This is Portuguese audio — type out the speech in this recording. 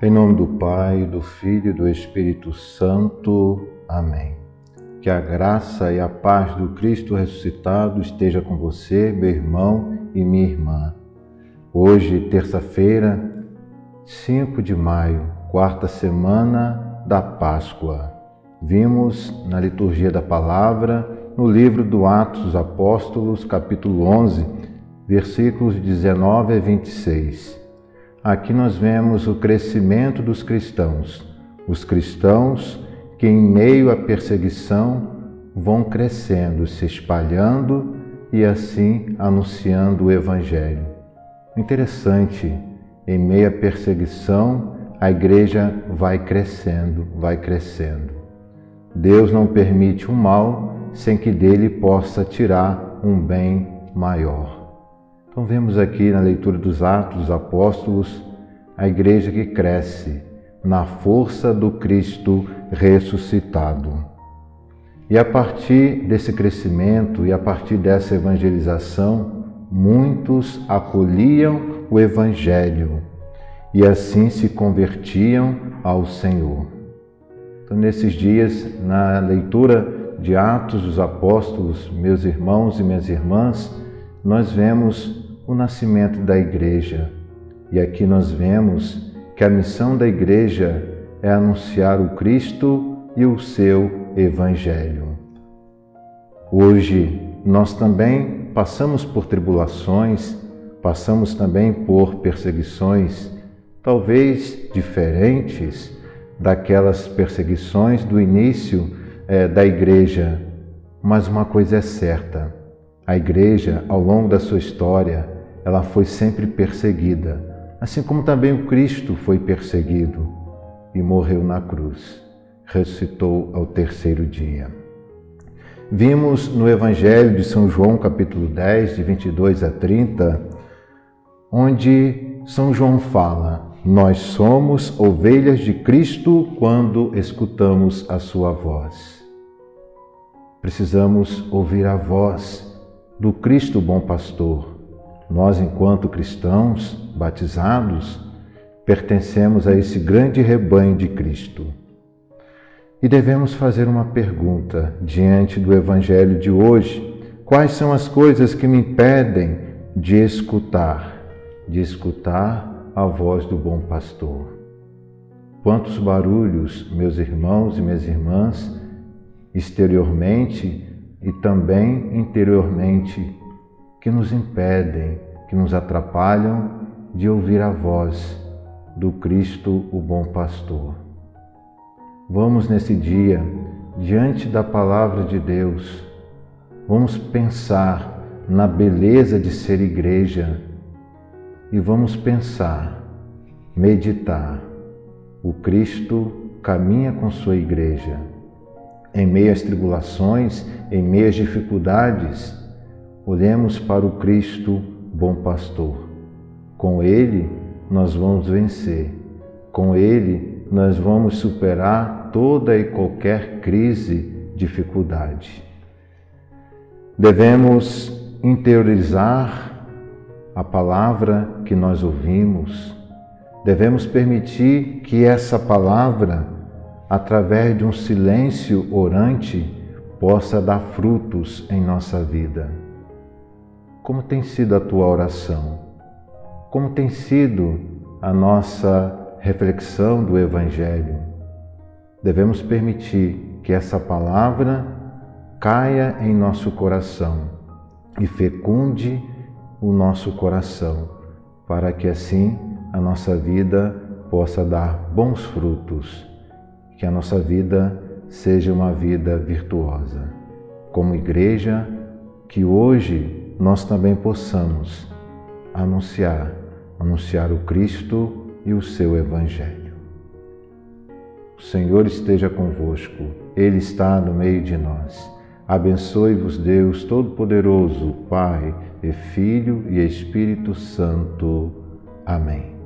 Em nome do Pai, do Filho e do Espírito Santo. Amém. Que a graça e a paz do Cristo ressuscitado esteja com você, meu irmão e minha irmã. Hoje, terça-feira, 5 de maio, quarta semana da Páscoa. Vimos na liturgia da palavra, no livro do Atos dos Apóstolos, capítulo 11, versículos 19 a 26 Aqui nós vemos o crescimento dos cristãos, os cristãos que, em meio à perseguição, vão crescendo, se espalhando e assim anunciando o Evangelho. Interessante, em meio à perseguição, a igreja vai crescendo, vai crescendo. Deus não permite o mal sem que dele possa tirar um bem maior. Então, vemos aqui na leitura dos Atos dos Apóstolos a igreja que cresce na força do Cristo ressuscitado. E a partir desse crescimento e a partir dessa evangelização, muitos acolhiam o Evangelho e assim se convertiam ao Senhor. Então, nesses dias, na leitura de Atos dos Apóstolos, meus irmãos e minhas irmãs, nós vemos o nascimento da igreja. E aqui nós vemos que a missão da igreja é anunciar o Cristo e o seu Evangelho. Hoje nós também passamos por tribulações, passamos também por perseguições, talvez diferentes daquelas perseguições do início é, da igreja, mas uma coisa é certa: a igreja, ao longo da sua história, ela foi sempre perseguida, assim como também o Cristo foi perseguido e morreu na cruz, ressuscitou ao terceiro dia. Vimos no Evangelho de São João, capítulo 10, de 22 a 30, onde São João fala: Nós somos ovelhas de Cristo quando escutamos a sua voz. Precisamos ouvir a voz do Cristo bom pastor nós, enquanto cristãos batizados, pertencemos a esse grande rebanho de Cristo. E devemos fazer uma pergunta diante do Evangelho de hoje: quais são as coisas que me impedem de escutar, de escutar a voz do bom pastor? Quantos barulhos, meus irmãos e minhas irmãs, exteriormente e também interiormente, que nos impedem, que nos atrapalham de ouvir a voz do Cristo, o bom pastor. Vamos nesse dia, diante da palavra de Deus, vamos pensar na beleza de ser igreja e vamos pensar, meditar. O Cristo caminha com sua igreja. Em meio às tribulações, em meio às dificuldades, Olhemos para o Cristo, bom pastor. Com Ele nós vamos vencer. Com Ele nós vamos superar toda e qualquer crise, dificuldade. Devemos interiorizar a palavra que nós ouvimos. Devemos permitir que essa palavra, através de um silêncio orante, possa dar frutos em nossa vida. Como tem sido a tua oração? Como tem sido a nossa reflexão do Evangelho? Devemos permitir que essa palavra caia em nosso coração e fecunde o nosso coração, para que assim a nossa vida possa dar bons frutos, que a nossa vida seja uma vida virtuosa. Como igreja, que hoje nós também possamos anunciar, anunciar o Cristo e o seu Evangelho. O Senhor esteja convosco, Ele está no meio de nós. Abençoe-vos, Deus Todo-Poderoso, Pai e Filho e Espírito Santo. Amém.